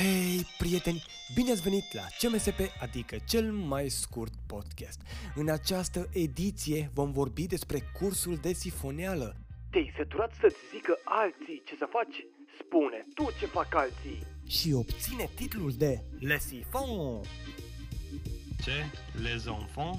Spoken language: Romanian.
Hei, prieteni! Bine ați venit la CMSP, adică cel mai scurt podcast. În această ediție vom vorbi despre cursul de sifoneală. Te-ai săturat să-ți zică alții ce să faci? Spune tu ce fac alții! Și obține titlul de Le Sifon! Ce? Les enfants?